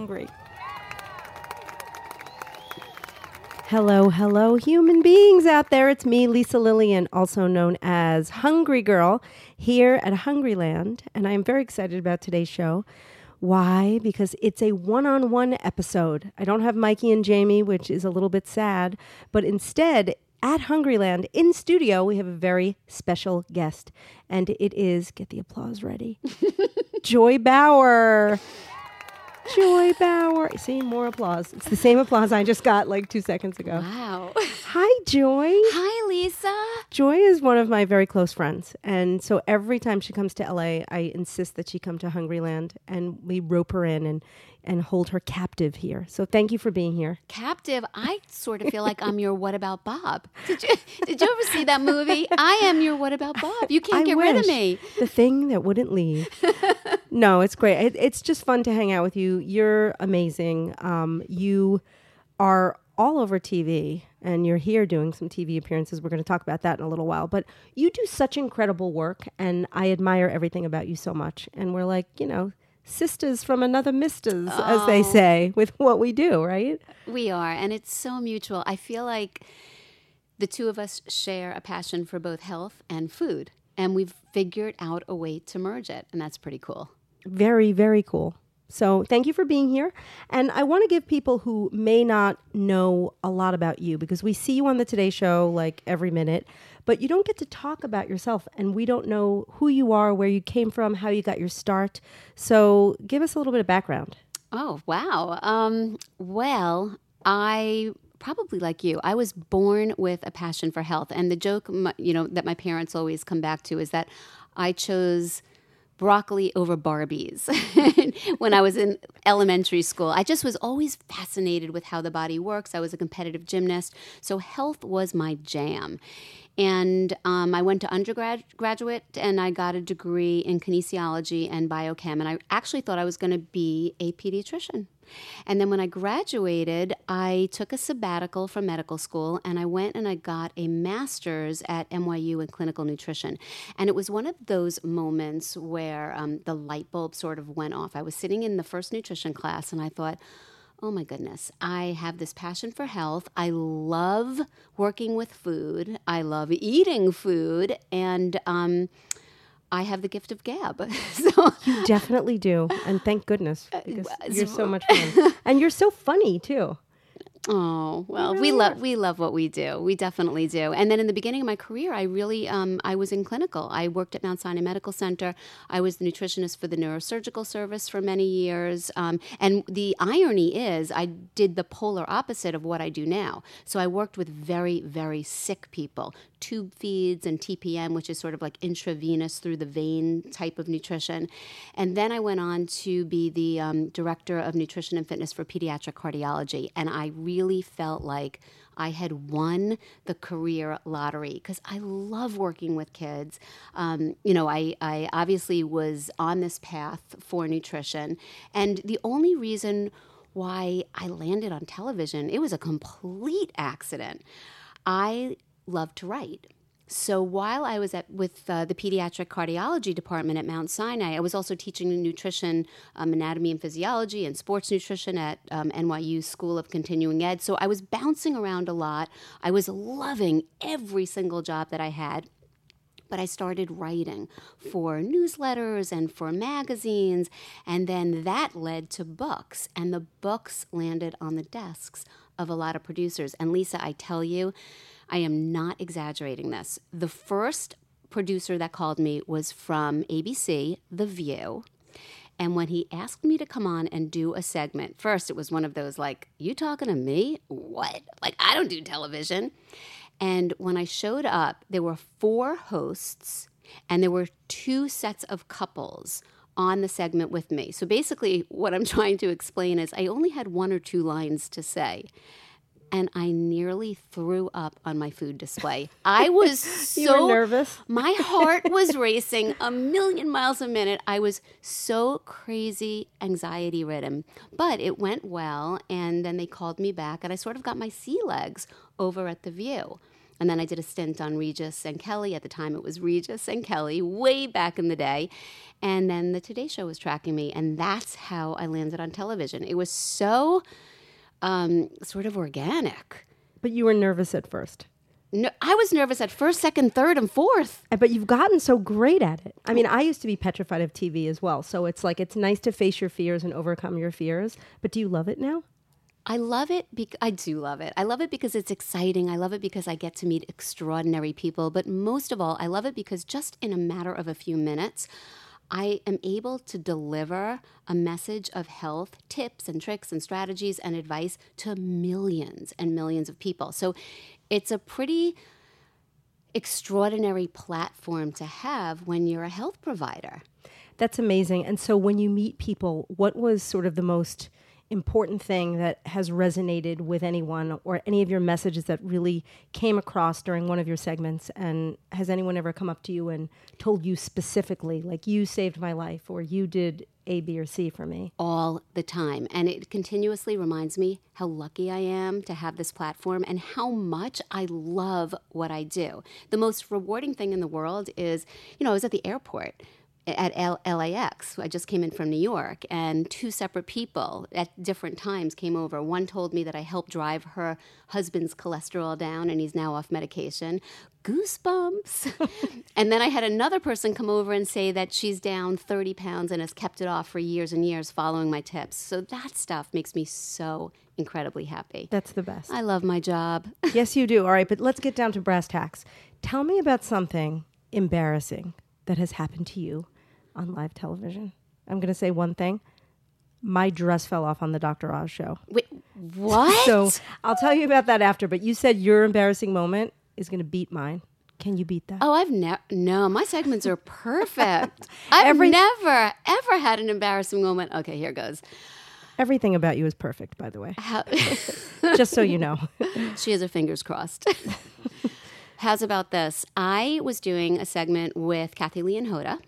hungry. Hello, hello, human beings out there. It's me, Lisa Lillien, also known as Hungry Girl, here at Hungryland. And I am very excited about today's show. Why? Because it's a one on one episode. I don't have Mikey and Jamie, which is a little bit sad, but instead, at Hungryland in studio, we have a very special guest. And it is, get the applause ready, Joy Bauer. Joy Bauer. See, more applause. It's the same applause I just got like two seconds ago. Wow. Hi, Joy. Hi, Lisa. Joy is one of my very close friends. And so every time she comes to LA, I insist that she come to Hungryland and we rope her in and, and hold her captive here. So thank you for being here. Captive. I sort of feel like I'm your What About Bob. Did you did you ever see that movie? I am your What About Bob. You can't I get rid of me. The thing that wouldn't leave. no, it's great. It, it's just fun to hang out with you. You're amazing. Um, you are all over TV and you're here doing some TV appearances. We're going to talk about that in a little while. But you do such incredible work and I admire everything about you so much. And we're like, you know, sisters from another misters, as they say, with what we do, right? We are, and it's so mutual. I feel like the two of us share a passion for both health and food, and we've figured out a way to merge it, and that's pretty cool. Very, very cool. So thank you for being here. And I want to give people who may not know a lot about you because we see you on the Today Show like every minute, but you don't get to talk about yourself and we don't know who you are, where you came from, how you got your start. So give us a little bit of background. Oh, wow. Um, well, I probably like you. I was born with a passion for health, and the joke, you know, that my parents always come back to is that I chose broccoli over Barbies when I was in elementary school. I just was always fascinated with how the body works. I was a competitive gymnast, so health was my jam. And um, I went to undergraduate and I got a degree in kinesiology and biochem. And I actually thought I was going to be a pediatrician. And then when I graduated, I took a sabbatical from medical school and I went and I got a master's at NYU in clinical nutrition. And it was one of those moments where um, the light bulb sort of went off. I was sitting in the first nutrition class and I thought, Oh my goodness. I have this passion for health. I love working with food. I love eating food. And um, I have the gift of gab. so You definitely do. And thank goodness because you're so much fun. And you're so funny too. Oh well, we love we love what we do. We definitely do. And then in the beginning of my career, I really um, I was in clinical. I worked at Mount Sinai Medical Center. I was the nutritionist for the neurosurgical service for many years. Um, and the irony is, I did the polar opposite of what I do now. So I worked with very very sick people, tube feeds and TPN, which is sort of like intravenous through the vein type of nutrition. And then I went on to be the um, director of nutrition and fitness for pediatric cardiology. And I really felt like I had won the career lottery because I love working with kids. Um, you know, I, I obviously was on this path for nutrition. And the only reason why I landed on television, it was a complete accident. I love to write. So while I was at with uh, the pediatric cardiology department at Mount Sinai, I was also teaching nutrition, um, anatomy and physiology, and sports nutrition at um, NYU School of Continuing Ed. So I was bouncing around a lot. I was loving every single job that I had. But I started writing for newsletters and for magazines, and then that led to books, and the books landed on the desks of a lot of producers. And Lisa, I tell you, I am not exaggerating this. The first producer that called me was from ABC, The View. And when he asked me to come on and do a segment, first it was one of those like, You talking to me? What? Like, I don't do television. And when I showed up, there were four hosts and there were two sets of couples on the segment with me. So basically, what I'm trying to explain is I only had one or two lines to say and I nearly threw up on my food display. I was so nervous? My heart was racing a million miles a minute. I was so crazy anxiety ridden, but it went well. And then they called me back, and I sort of got my sea legs over at the View. And then I did a stint on Regis and Kelly. At the time, it was Regis and Kelly, way back in the day. And then the Today Show was tracking me. And that's how I landed on television. It was so um, sort of organic. But you were nervous at first. No, I was nervous at first, second, third, and fourth. Uh, But you've gotten so great at it. I mean, I used to be petrified of TV as well. So it's like it's nice to face your fears and overcome your fears. But do you love it now? I love it. Bec- I do love it. I love it because it's exciting. I love it because I get to meet extraordinary people. But most of all, I love it because just in a matter of a few minutes, I am able to deliver a message of health tips and tricks and strategies and advice to millions and millions of people. So it's a pretty extraordinary platform to have when you're a health provider. That's amazing. And so when you meet people, what was sort of the most important thing that has resonated with anyone or any of your messages that really came across during one of your segments? And has anyone ever come up to you and told you specifically, like, you saved my life or you did A, B, or C for me? all the time. And it continuously reminds me how lucky I am to have this platform and how much I love what I do. The most rewarding thing in the world is, you know, I was at the airport at L- LAX. I just came in from New York, and two separate people at different times came over. One told me that I helped drive her husband's cholesterol down, and he's now off medication. Goosebumps. and then I had another person come over and say that she's down 30 pounds and has kept it off for years and years following my tips. So that stuff makes me so incredibly happy. That's the best. I love my job. yes, you do. All right, but let's get down to brass tacks. Tell me about something embarrassing that has happened to you on live television. I'm going to say one thing. My dress fell off on the Dr. Oz show. Wait, what? So I'll tell you about that after, but you said your embarrassing moment is going to beat mine. Can you beat that? Oh, I've never. No, my segments are perfect. I've Every- never, ever had an embarrassing moment. Okay, here goes. Everything about you is perfect, by the way, How, just so you know. she has her fingers crossed. How's about this? I was doing a segment with Kathie Lee and Hoda.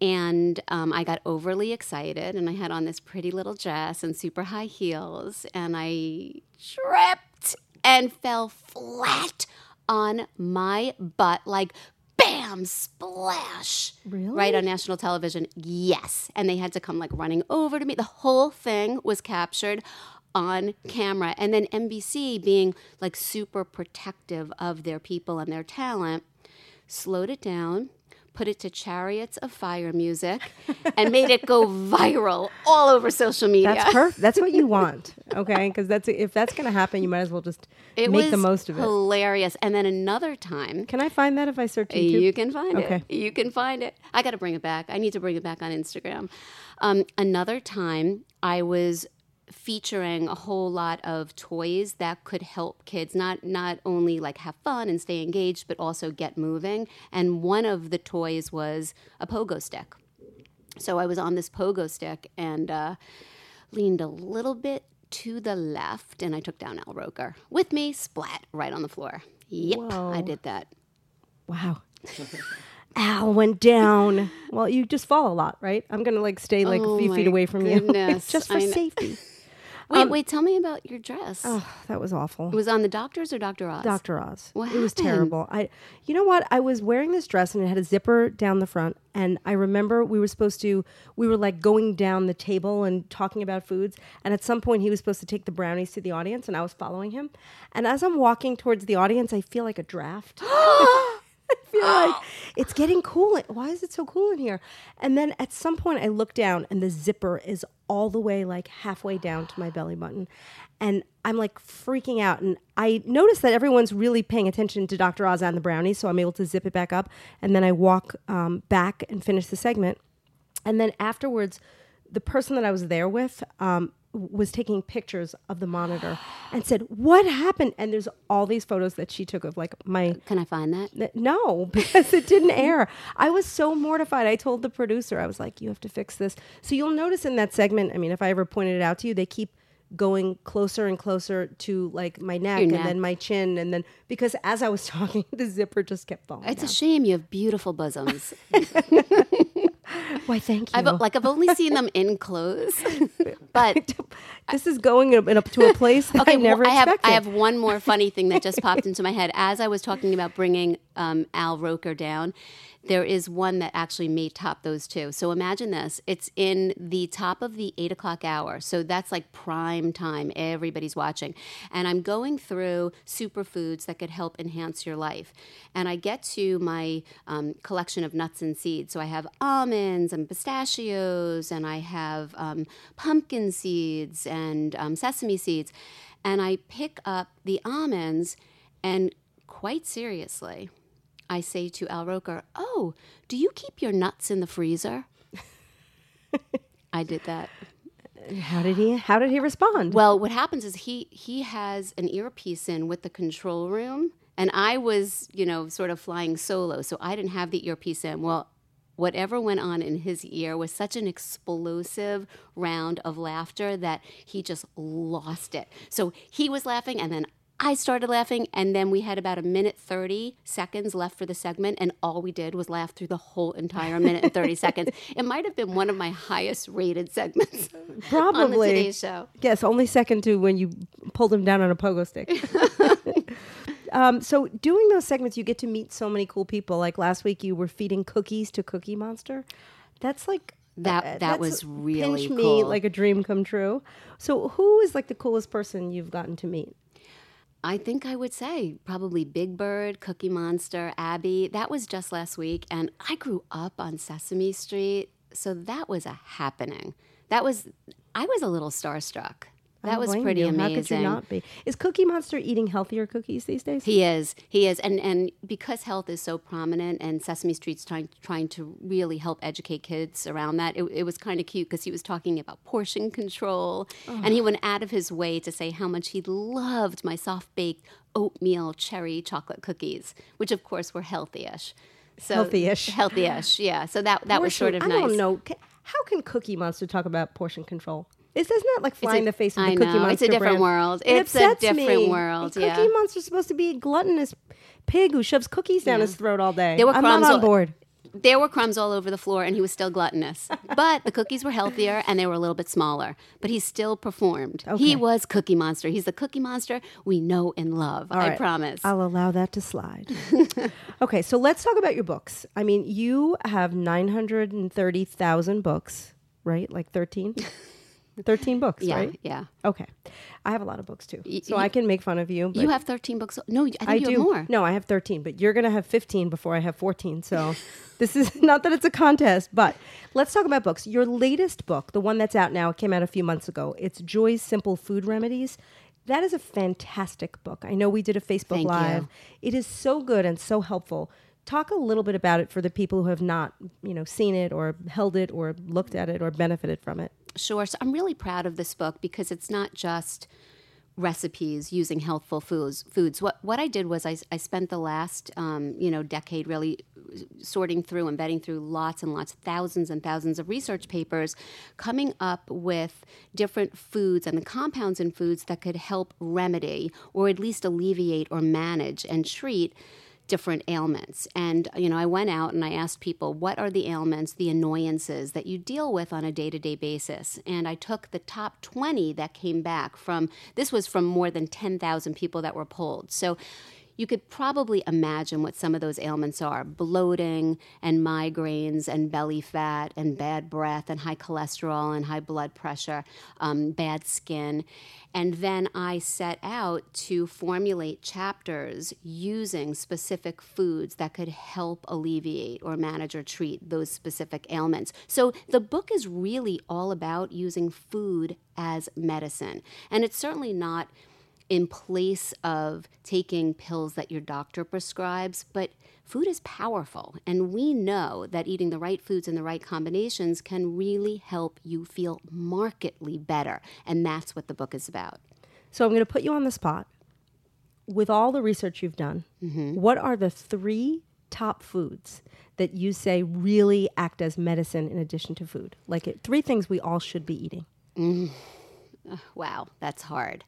And um, I got overly excited, and I had on this pretty little dress and super high heels, and I tripped and fell flat on my butt, like bam, splash. Really? Right on national television. Yes. And they had to come like running over to me. The whole thing was captured on camera. And then NBC, being like super protective of their people and their talent, slowed it down, put it to chariots of fire music, and made it go viral all over social media. That's perfect. That's what you want, okay? Because that's if that's going to happen, you might as well just it make the most of it. hilarious. And then another time, Can I find that if I search YouTube? You can find Okay. it. You can find it. I got to bring it back. I need to bring it back on Instagram. Um, another time, I was featuring a whole lot of toys that could help kids not not only like have fun and stay engaged, but also get moving. And one of the toys was a pogo stick. So I was on this pogo stick and uh, leaned a little bit to the left, and I took down Al Roker with me, splat right on the floor. Yep, Whoa. I did that. Wow. Al went down. Well, you just fall a lot, right? I'm gonna like stay like Oh a few feet away from you, just for I safety. Wait, um, wait. Tell me about your dress. Oh, that was awful. It was on the doctor's or Dr. Oz? Dr. Oz. What it was terrible. I you know what? I was wearing this dress and it had a zipper down the front and I remember we were supposed to we were like going down the table and talking about foods and at some point he was supposed to take the brownies to the audience and I was following him. And as I'm walking towards the audience, I feel like a draft. I feel like it's getting cool. Why is it so cool in here? And then at some point, I look down and the zipper is all the way like halfway down to my belly button. And I'm like freaking out. And I notice that everyone's really paying attention to Dr. Oz and the brownies. So I'm able to zip it back up. And then I walk um, back and finish the segment. And then afterwards, the person that I was there with um, was taking pictures of the monitor and said, "What happened?" And there's all these photos that she took of like my Can I find that? N- No, because it didn't air. I was so mortified. I told the producer, I was like, you have to fix this. So you'll notice in that segment, I mean, if I ever pointed it out to you, they keep going closer and closer to like my neck, Your and then my chin. And then because as I was talking, the zipper just kept falling. It's a shame you have beautiful bosoms. Why, thank you. I've like I've only seen them in clothes, but this is going up, up to a place that I well, never I have expected. I have one more funny thing that just popped into my head as I was talking about bringing um, Al Roker down. There is one that actually may top those two. So imagine this: it's in the top of the eight o'clock hour, so that's like prime time. Everybody's watching, and I'm going through superfoods that could help enhance your life. And I get to my um, collection of nuts and seeds. So I have almonds and pistachios, and I have um, pumpkin seeds and um, sesame seeds. And I pick up the almonds, and quite seriously, I say to Al Roker, Oh, do you keep your nuts in the freezer? I did that. how did he? How did he respond? Well, what happens is he he has an earpiece in with the control room, and I was, you know, sort of flying solo, so I didn't have the earpiece in. Well, whatever went on in his ear was such an explosive round of laughter that he just lost it. So he was laughing, and then I started laughing, and then we had about a minute 30 seconds left for the segment, and all we did was laugh through the whole entire minute and 30 seconds. It might have been one of my highest rated segments on the Probably. Today Show. Yes, only second to when you pulled him down on a pogo stick. um, so doing those segments, you get to meet so many cool people. Like last week, you were feeding cookies to Cookie Monster. That's like That- uh, that that's was really pinch me cool. like a dream come true. So who is like the coolest person you've gotten to meet? I think I would say probably Big Bird, Cookie Monster, Abby. That was just last week. And I grew up on Sesame Street. So that was a happening. That was, I was a little starstruck. That was pretty you. amazing. How could you not be? Is Cookie Monster eating healthier cookies these days? He is. He is. And and because health is so prominent and Sesame Street's trying trying to really help educate kids around that, it, it was kind of cute because he was talking about portion control oh. and he went out of his way to say how much he loved my soft baked oatmeal cherry chocolate cookies, which of course were healthy-ish. So Healthy-ish. Healthy-ish, yeah. So that that was sort of nice. I don't know. How can Cookie Monster talk about portion control? Is this not like flying a- the face of I the Cookie know, Monster? it's a different brand? world. It It's a different me. world, A yeah. Cookie Monster's supposed to be a gluttonous pig who shoves cookies down his throat all day. There were I'm crumbs on all- board. There were crumbs all over the floor, and he was still gluttonous. But the cookies were healthier, and they were a little bit smaller. But he still performed. Okay. He was Cookie Monster. He's the Cookie Monster we know and love. All I promise. I'll allow that to slide. okay, so let's talk about your books. I mean, you have 930,000 books, right? Like 13? 13 books, yeah, right? yeah. Okay. I have a lot of books too. Y- So I can make fun of you. But You have 13 books. No, I think I you do. have more. No, I have 13, but you're going to have 15 before I have 14. So this is not that it's a contest, but let's talk about books. Your latest book, the one that's out now, came out a few months ago. It's Joy's Simple Food Remedies. That is a fantastic book. I know we did a Facebook Thank Live. you. It is so good and so helpful. Talk a little bit about it for the people who have not, you know, seen it or held it or looked at it or benefited from it. Sure. So I'm really proud of this book because it's not just recipes using healthful foods. Foods. What what I did was I, I spent the last um, you know decade really sorting through and vetting through lots and lots, thousands and thousands of research papers, coming up with different foods and the compounds in foods that could help remedy or at least alleviate or manage and treat different ailments. And, you know, I went out and I asked people, what are the ailments, the annoyances that you deal with on a day to day basis? And I took the top 20 that came back from, this was from more than 10,000 people that were polled. So, you could probably imagine what some of those ailments are bloating and migraines and belly fat and bad breath and high cholesterol and high blood pressure, um, bad skin. And then I set out to formulate chapters using specific foods that could help alleviate or manage or treat those specific ailments. So the book is really all about using food as medicine. And it's certainly not in place of taking pills that your doctor prescribes, but food is powerful. And we know that eating the right foods in the right combinations can really help you feel markedly better. And that's what the book is about. So I'm going to put you on the spot. With all the research you've done, mm-hmm. what are the three top foods that you say really act as medicine in addition to food? Like it, three things we all should be eating. Mm. Wow, that's hard.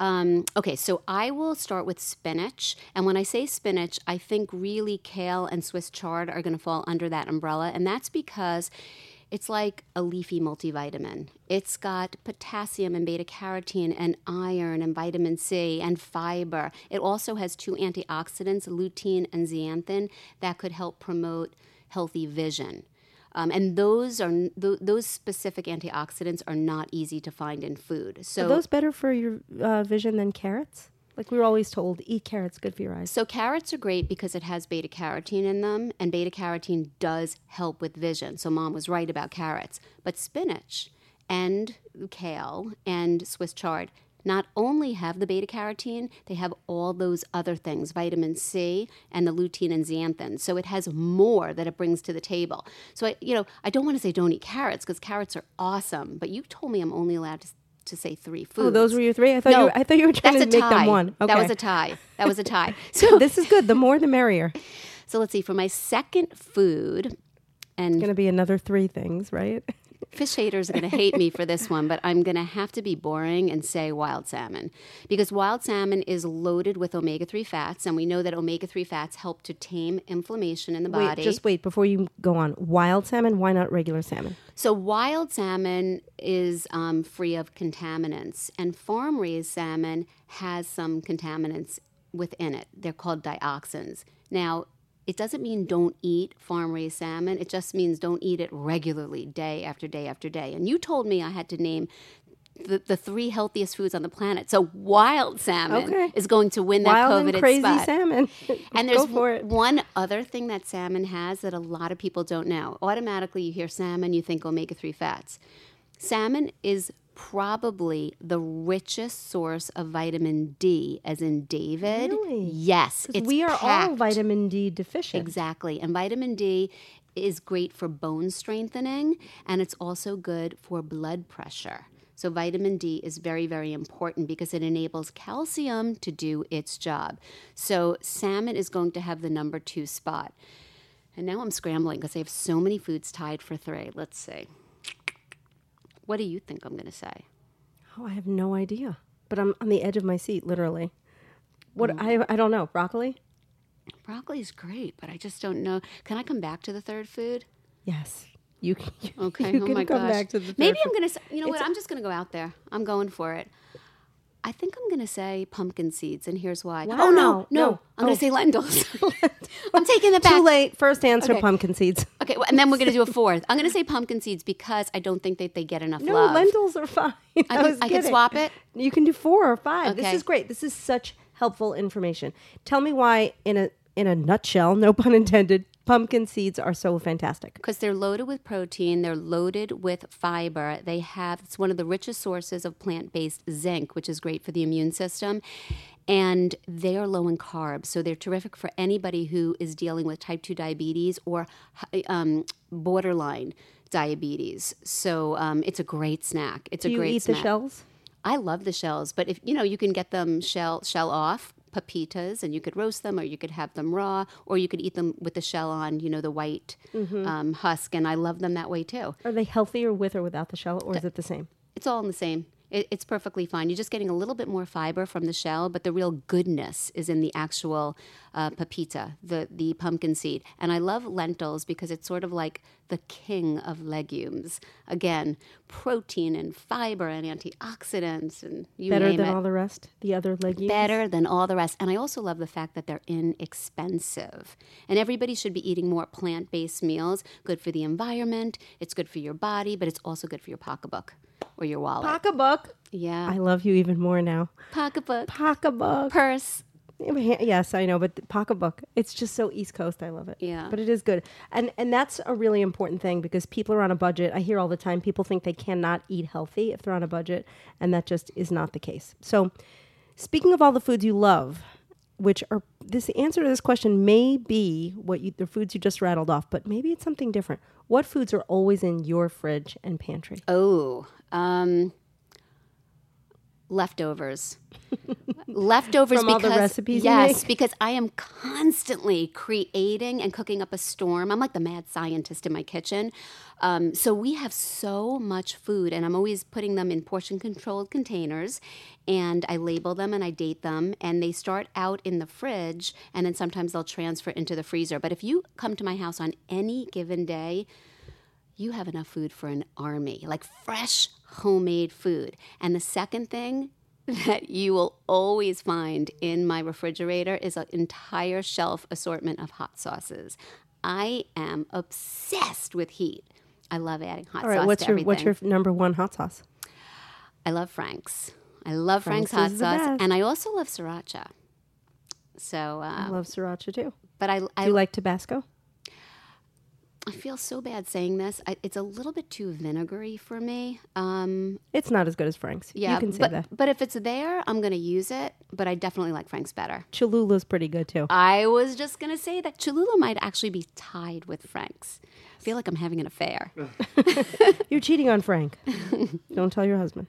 Um, okay, so I will start with spinach. And when I say spinach, I think really kale and Swiss chard are going to fall under that umbrella. And that's because it's like a leafy multivitamin. It's got potassium and beta carotene and iron and vitamin C and fiber. It also has two antioxidants, lutein and zeaxanthin, that could help promote healthy vision. Um, and those are th- those specific antioxidants are not easy to find in food. So Are those better for your uh, vision than carrots? Like we were always told, eat carrots, good for your eyes. So carrots are great because it has beta carotene in them, and beta carotene does help with vision. So mom was right about carrots. But spinach and kale and Swiss chard not only have the beta carotene, they have all those other things, vitamin C and the lutein and zeaxanthin. So it has more that it brings to the table. So I, you know, I don't want to say don't eat carrots because carrots are awesome, but you told me I'm only allowed to to say three foods. Oh, those were your three. I thought you. Were, I thought you were trying to make tie. them one. Okay. That was a tie. That was a tie. So this is good. The more, the merrier. So let's see. For my second food, and it's going to be another three things, right? fish haters are going to hate me for this one, but I'm going to have to be boring and say wild salmon because wild salmon is loaded with omega 3 fats, and we know that omega 3 fats help to tame inflammation in the Wait, body. just wait before you go on. Wild salmon? Why not regular salmon? So, wild salmon is um, free of contaminants, and farm raised salmon has some contaminants within it. They're called dioxins. Now, it doesn't mean don't eat farm raised salmon, it just means don't eat it regularly, day after day after day. And you told me I had to name the, the three healthiest foods on the planet. So, wild salmon Okay. is going to win that Wild coveted and crazy spot. salmon. And Go there's for it. one other thing that salmon has that a lot of people don't know. Automatically, you hear salmon, you think omega 3 fats. Salmon is probably the richest source of vitamin D, as in David. Really? Yes. We are all vitamin D deficient. Exactly. And vitamin D is great for bone strengthening and it's also good for blood pressure. So, vitamin D is very, very important because it enables calcium to do its job. So, salmon is going to have the number two spot. And now I'm scrambling because I have so many foods tied for three. Let's see. What do you think I'm going to say? Oh, I have no idea. But I'm on the edge of my seat, literally. What Mm. I I don't know. Broccoli? Broccoli is great, but I just don't know. Can I come back to the third food? Yes. You can. You, Okay. You oh can my come gosh. back to the. third Maybe. I'm gonna. You know what? I'm just gonna go out there. I'm going for it. I think I'm gonna say pumpkin seeds, and here's why. Wow. Oh no, no! No. I'm gonna Oh. say lentils. I'm taking it back. Too late. First answer: Okay. pumpkin seeds. Okay, well, and then we're gonna do a fourth. I'm gonna say pumpkin seeds because I don't think that they get enough No, love. lentils are fine. I, I, can, I can swap it. You can do four or five. This is great. This is such helpful information. Tell me why, in a in a nutshell, no pun intended, pumpkin seeds are so fantastic. because they're loaded with protein, they're loaded with fiber. They have it's one of the richest sources of plant-based zinc, which is great for the immune system. And they are low in carbs, so they're terrific for anybody who is dealing with type 2 diabetes or um, borderline diabetes. So um, it's a great snack. It's Do a you great eat snack. the shells? I love the shells, but if you know, you can get them shell shell off pepitas, and you could roast them, or you could have them raw, or you could eat them with the shell on. You know, the white Mm-hmm. um, husk, and I love them that way too. Are they healthier with or without the shell, or is it the same? It's all in the same. It, it's perfectly fine. You're just getting a little bit more fiber from the shell, but the real goodness is in the actual uh, pepita, the the pumpkin seed. And I love lentils because it's sort of like the king of legumes. Again, protein and fiber and antioxidants and you Better name than it. all the rest, the other legumes. better than all the rest. And I also love the fact that they're inexpensive. And everybody should be eating more plant based meals. Good for the environment, it's good for your body, but it's also good for your pocketbook or your wallet. Pocketbook. yeah. I love you even more now. pocketbook, Pocketbook. purse. Yes, I know, but the pocketbook. It's just so East Coast. I love it. Yeah. but it is good, and and that's a really important thing because people are on a budget. I hear all the time people think they cannot eat healthy if they're on a budget, and that just is not the case. So, speaking of all the foods you love, which are this answer to this question may be what you the foods you just rattled off, but maybe it's something different. What foods are always in your fridge and pantry? Oh, um, leftovers. leftovers From all because the recipes yes, because I am constantly creating and cooking up a storm. I'm like the mad scientist in my kitchen. Um, so we have so much food, and I'm always putting them in portion controlled containers, and I label them and I date them, and they start out in the fridge, and then sometimes they'll transfer into the freezer. But if you come to my house on any given day, you have enough food for an army, like fresh homemade food. And the second thing that you will always find in my refrigerator is an entire shelf assortment of hot sauces. I am obsessed with heat. I love adding hot All right, sauce what's to your everything. what's your number one hot sauce? I love Frank's. I love Frank's, Frank's hot sauce, and I also love sriracha. So, I uh, love sriracha too. but I, Do you like Tabasco? I feel so bad saying this. I, it's a little bit too vinegary for me. Um, It's not as good as Frank's. yeah, you can say but that. but if it's there, I'm gonna use it. But I definitely like Frank's better. Cholula's pretty good too. I was just gonna say that Cholula might actually be tied with Frank's. I feel like I'm having an affair. You're cheating on Frank. Don't tell your husband.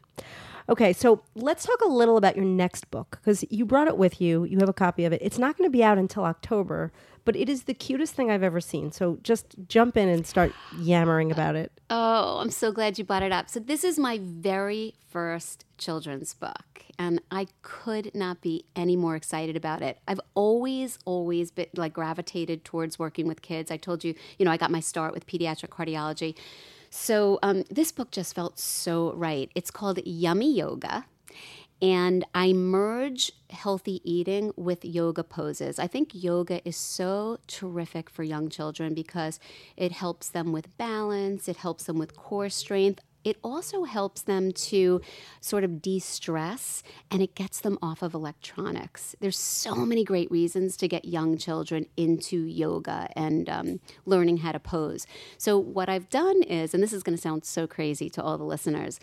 Okay, so let's talk a little about your next book because you brought it with you. You have a copy of it. It's not going to be out until October, but it is the cutest thing I've ever seen. So just jump in and start yammering about it. Oh, I'm so glad you brought it up. So this is my very first children's book, and I could not be any more excited about it. I've always, always been like gravitated towards working with kids. I told you, you know, I got my start with pediatric cardiology. So um, this book just felt so right. It's called Yummy Yoga. And I merge healthy eating with yoga poses. I think yoga is so terrific for young children because it helps them with balance, it helps them with core strength. It also helps them to sort of de stress and it gets them off of electronics. There's so many great reasons to get young children into yoga and um, learning how to pose. So, what I've done is, and this is going to sound so crazy to all the listeners,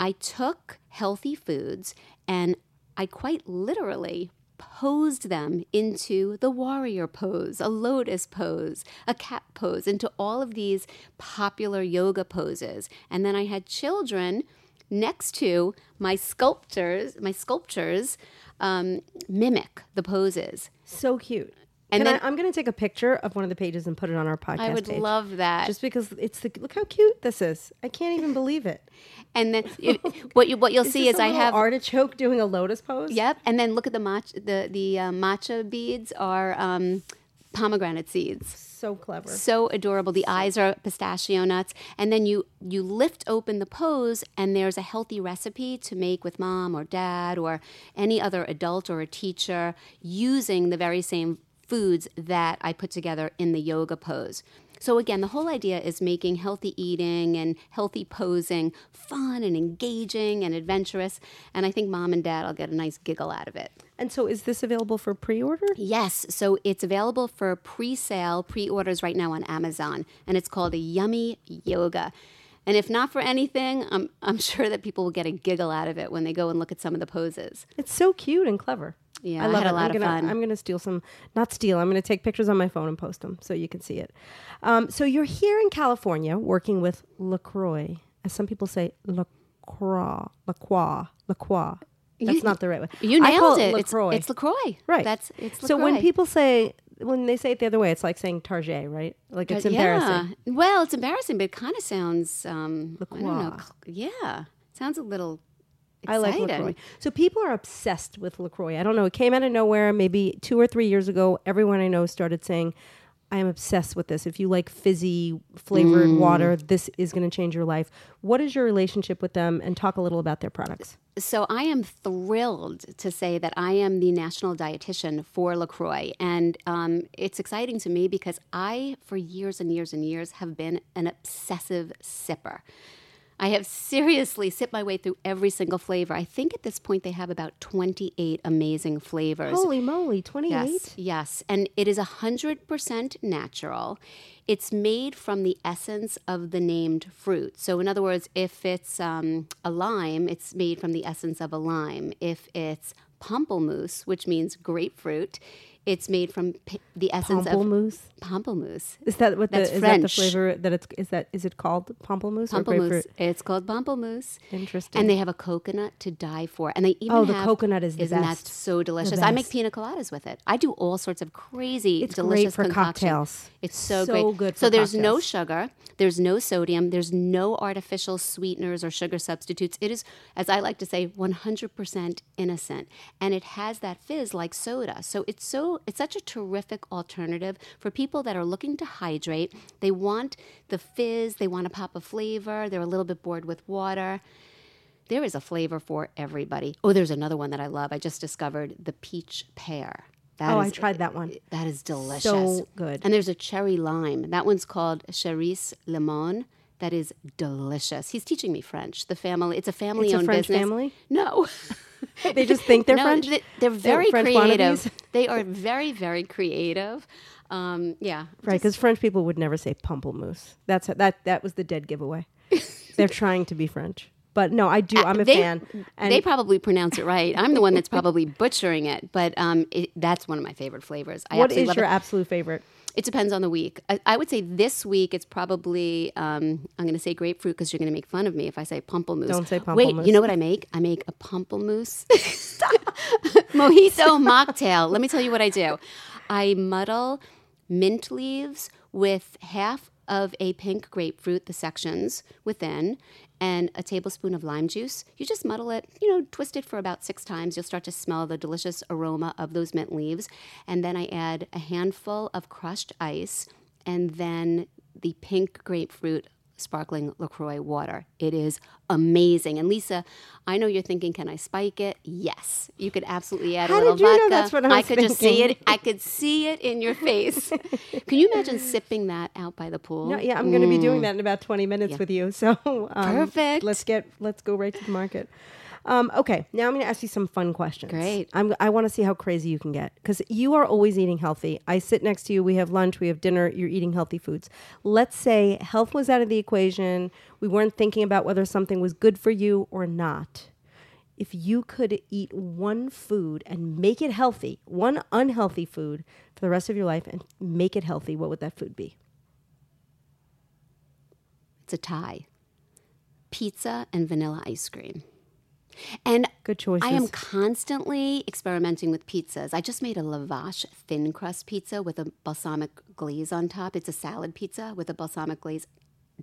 I took healthy foods and I quite literally posed them into the warrior pose, a lotus pose, a cat pose, into all of these popular yoga poses. And then I had children next to my sculptures, my sculptures um, mimic the poses. So cute. And Can then- I, I'm going to take a picture of one of the pages and put it on our podcast. I would page. love that. just because it's the look how cute this is. I can't even believe it. and then it, what you what you'll see this is I have artichoke doing a lotus pose. Yep, and then look at the matcha. The the uh, matcha beads are um, pomegranate seeds. so clever. So adorable. The eyes are pistachio nuts, and then you you lift open the pose, and there's a healthy recipe to make with mom or dad or any other adult or a teacher using the very same foods that I put together in the yoga pose. So again, the whole idea is making healthy eating and healthy posing fun and engaging and adventurous. And I think mom and dad will get a nice giggle out of it. And so, is this available for pre-order? Yes, so it's available for pre-sale, pre-orders right now on Amazon, and it's called a Yummy Yoga. And if not for anything, I'm I'm sure that people will get a giggle out of it when they go and look at some of the poses. It's so cute and clever. Yeah, I I love had a it. lot I'm of gonna, fun. I'm gonna steal some, not steal. I'm gonna take pictures on my phone and post them so you can see it. Um, so you're here in California working with Lacroix, as some people say, Lacroix, Lacroix, Lacroix. That's You- not the right way. You I nailed it it. It's, Lacroix. it's Lacroix. right. That's it's LaCroix. so when people say when they say it the other way, it's like saying Target, right? Like it's But embarrassing. Yeah. Well, it's embarrassing, but it kind of sounds um, I don't know. LaCroix. Yeah, sounds a little. I like exciting. LaCroix. So people are obsessed with LaCroix. I don't know. It came out of nowhere. Maybe two or three years ago, everyone I know started saying, I am obsessed with this. If you like fizzy flavored Mm. water, this is going to change your life. What is your relationship with them? And talk a little about their products. So I am thrilled to say that I am the national dietitian for LaCroix, and um, it's exciting to me because I, for years and years and years, have been an obsessive sipper. I have seriously sipped my way through every single flavor. I think at this point they have about 28 amazing flavors. Holy moly, 28? Yes, yes. And it is 100% natural. It's made from the essence of the named fruit. So, in other words, if it's um, a lime, it's made from the essence of a lime. If it's pamplemousse, which means grapefruit, It's made from p- the essence of Pamplemousse. pamplemousse. Is that what the That's is that the flavor that it's is that is it called pamplemousse, or grapefruit? It's called pamplemousse. Interesting. And they have a coconut to die for. And they even Oh, the have- coconut is the isn't best. that so delicious? I make pina coladas with it. I do all sorts of crazy, It's delicious great for cocktails. It's so, So great. good so there's no sugar, there's no sodium, there's no artificial sweeteners or sugar substitutes. It is, as I like to say, 100% innocent, and it has that fizz like soda. So it's so it's such a terrific alternative for people that are looking to hydrate. They want the fizz, they want to pop a flavor, they're a little bit bored with water. There is a flavor for everybody. Oh, there's another one that I love. I just discovered the peach pear. That Oh, I tried that one. That is delicious. So good. And there's a cherry lime. That one's called Cherise Limon. That is delicious. He's teaching me French. The family, it's a family It's a owned French business. family? No. They just think they're no, French. they- They're very French creative. they are very, very creative. Um, yeah. Right, because French people would never say pamplemousse. That's that. That was the dead giveaway. They're trying to be French, but no, I do. I'm a they, fan. And they probably pronounce it right. I'm the one that's probably butchering it, but um, it, that's one of my favorite flavors. I what absolutely love your it. absolute favorite? It depends on the week. I, I would say this week it's probably um, I'm going to say grapefruit because you're going to make fun of me if I say pamplemousse. Don't say pamplemousse. Wait, you know what I make? I make a pamplemousse mojito mocktail. Let me tell you what I do. I muddle mint leaves with half of a pink grapefruit, the sections within, and a tablespoon of lime juice. You just muddle it, you know, twist it for about six times. You'll start to smell the delicious aroma of those mint leaves. And then I add a handful of crushed ice and then the pink grapefruit sparkling LaCroix water. It is amazing. And Lisa, I know you're thinking, can I spike it? Yes. You could absolutely add How a little did you know that's what I was I could just see it. I could see it in your face. can you imagine sipping that out by the pool? No, yeah, I'm going to be doing that in about 20 minutes with you. So um, Perfect. Let's get let's go right to the market. Um, okay, now I'm going to ask you some fun questions. Great. I'm, I want to see how crazy you can get because you are always eating healthy. I sit next to you. We have lunch. We have dinner. You're eating healthy foods. Let's say health was out of the equation. We weren't thinking about whether something was good for you or not. If you could eat one food and make it healthy, one unhealthy food for the rest of your life and make it healthy, what would that food be? It's a tie. Pizza and vanilla ice cream. And Good choices. I am constantly experimenting with pizzas. I just made a lavash thin crust pizza with a balsamic glaze on top. It's a salad pizza with a balsamic glaze.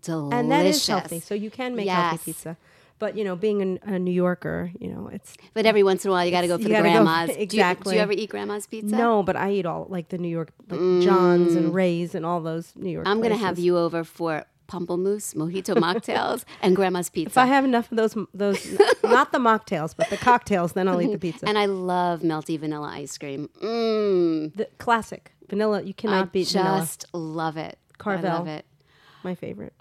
Delicious. and that is healthy. So you can make Yes. healthy pizza. But you know, being a, a New Yorker, you know, it's But every once in a while, you got to go for the gotta go- grandmas. Do you- Do you, ever eat grandma's pizza? no. But I eat all like the New York, like John's and Ray's and all those New York. Mm. I'm going to have you over for pamplemousse, mojito mocktails, and grandma's pizza. If I have enough of those, those not the mocktails, but the cocktails, then I'll eat the pizza. and I love melty vanilla ice cream. Mmm. the classic vanilla. You cannot I beat vanilla. just love it. I Carvel. love it. My favorite.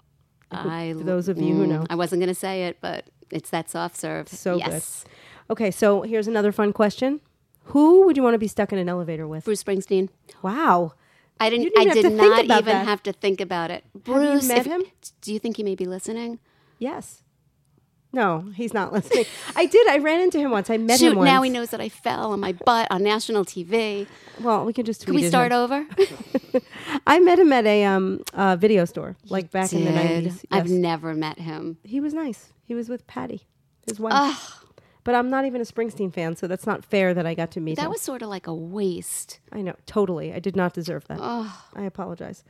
I for those of you who mm, know. I wasn't going to say it, but it's that soft serve. So yes. good. Okay, so here's another fun question: Who would you want to be stuck in an elevator with? Bruce Springsteen. Wow. I didn't. Didn't I did not even that. have to think about it. you Bruce, met if- him? Do you think he may be listening? Yes. No, he's not listening. I did. I ran into him once. I met Shoot! him once. Now he knows that I fell on my butt on national TV. Well, we can just Can we start him. over? I met him at a um, uh, video store, like back in the Did. nineties. I've never met him. he was nice. He was with Patti, his wife. Ugh, But I'm not even a Springsteen fan, so that's not fair that I got to meet that him. was sort of like a waste. I know, totally. I did not deserve that. Oh, I apologize.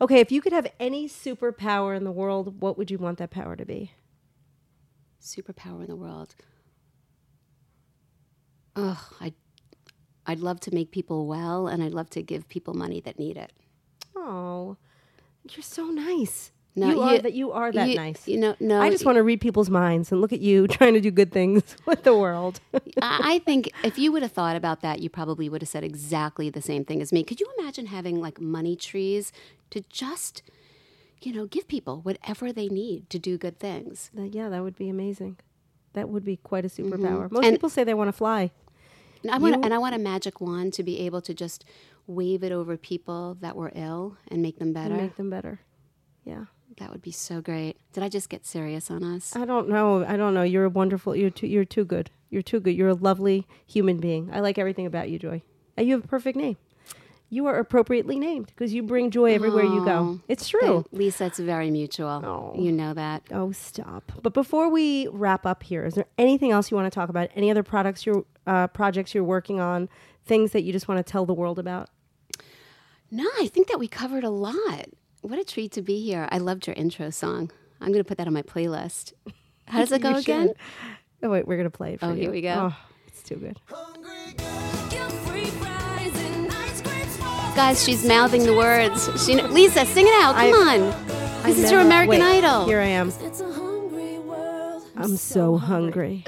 Okay, if you could have any superpower in the world, what would you want that power to be? superpower in the world. Ugh, I, I'd love to make people well, and I'd love to give people money that need it. Oh, you're so nice. No, you, are you- that. You are that you, nice. You know, no. I just want to read people's minds and look at you trying to do good things with the world. I I think if you would have thought about that, you probably would have said exactly the same thing as me. Could you imagine having like money trees to just, you know, give people whatever they need to do good things? Yeah, that would be amazing. That would be quite a mm-hmm. superpower. Most And- people say they want to fly. And I want, and I want a magic wand to be able to just wave it over people that were ill and make them better. make them better. Yeah. That would be so great. Did I just get serious on us? I don't know. I don't know. You're a wonderful. You're too. You're too good. You're too good. You're a lovely human being. I like everything about you, Joy. And you have a perfect name. you are appropriately named because you bring joy everywhere you go. It's true. Lisa, it's very mutual. Oh. You know that. Oh, stop. But before we wrap up here, is there anything else you want to talk about? Any other products you're, uh, projects you're working on? Things that you just want to tell the world about? No, I think that we covered a lot. What a treat to be here. I loved your intro song. I'm going to put that on my playlist. How does it go again? should. Oh, wait, we're going to play it for Oh, you. here we go. Oh, it's too good. Guys, she's mouthing the words. She, kn- Lisa, sing it out. Come I- on. I This is your American wait, Idol. Here I am. It's a. I'm so hungry.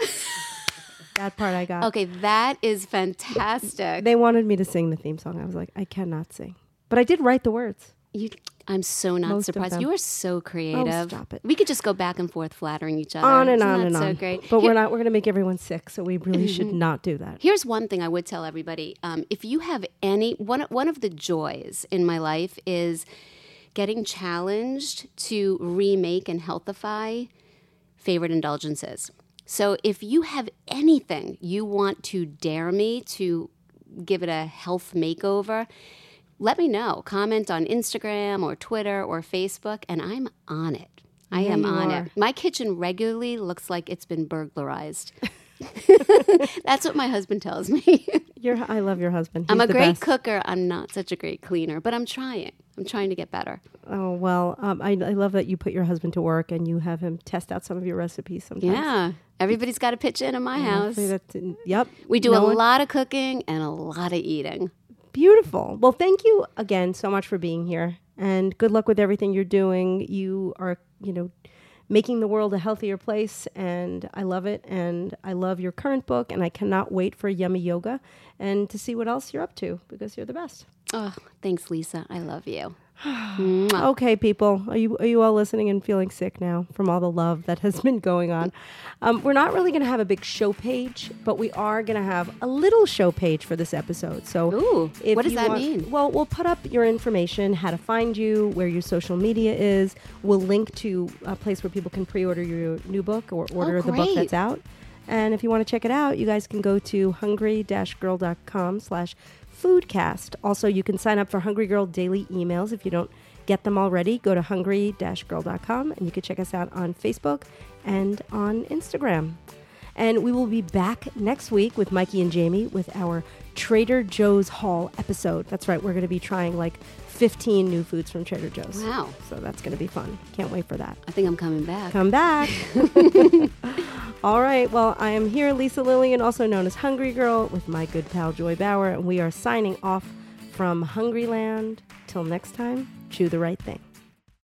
that part I got. Okay, that is fantastic. They wanted me to sing the theme song. I was like, I cannot sing. But I did write the words. You, I'm so not Most surprised. You are so creative. stop it. We could just go back and forth flattering each other. On and Isn't on and so on. great. But Here- we're not. We're going to make everyone sick, so we really should not do that. Here's one thing I would tell everybody: um, if you have any one one of the joys in my life is getting challenged to remake and healthify favorite indulgences. So if you have anything you want to dare me to give it a health makeover, let me know. Comment on Instagram or Twitter or Facebook, and I'm on it. I am on are. it. My kitchen regularly looks like it's been burglarized. That's what my husband tells me. Your, I love your husband. I'm a great best. cooker. I'm not such a great cleaner, but I'm trying. I'm trying to get better. Oh well, um, I, I love that you put your husband to work and you have him test out some of your recipes sometimes. Yeah. Everybody's got to pitch in in my house. That's- yep. We do No a one- lot of cooking and a lot of eating. Beautiful. Well, thank you again so much for being here, and good luck with everything you're doing. You are, you know, making the world a healthier place, and I love it. And I love your current book, and I cannot wait for Yummy Yoga and to see what else you're up to because you're the best. Oh, thanks, Lisa. I love you. Okay, people, are you are you all listening and feeling sick now from all the love that has been going on? Um, we're not really going to have a big show page, but we are going to have a little show page for this episode. So, Ooh, what does that want- mean? Well, we'll put up your information, how to find you, where your social media is. We'll link to a place where people can pre-order your new book or order the book that's out. And if you want to check it out, you guys can go to hungry-girl.com slash foodcast. Also, you can sign up for Hungry Girl daily emails if you don't get them already. Go to hungry-girl.com and you can check us out on Facebook and on Instagram. And we will be back next week with Mikey and Jamie with our Trader Joe's Haul episode. That's right, we're going to be trying like 15 new foods from Trader Joe's. Wow. So that's going to be fun. Can't wait for that. I think I'm coming back. Come back. All right. Well, I am here, Lisa Lillien, also known as Hungry Girl, with my good pal Joy Bauer, and we are signing off from Hungryland. Till next time, chew the right thing.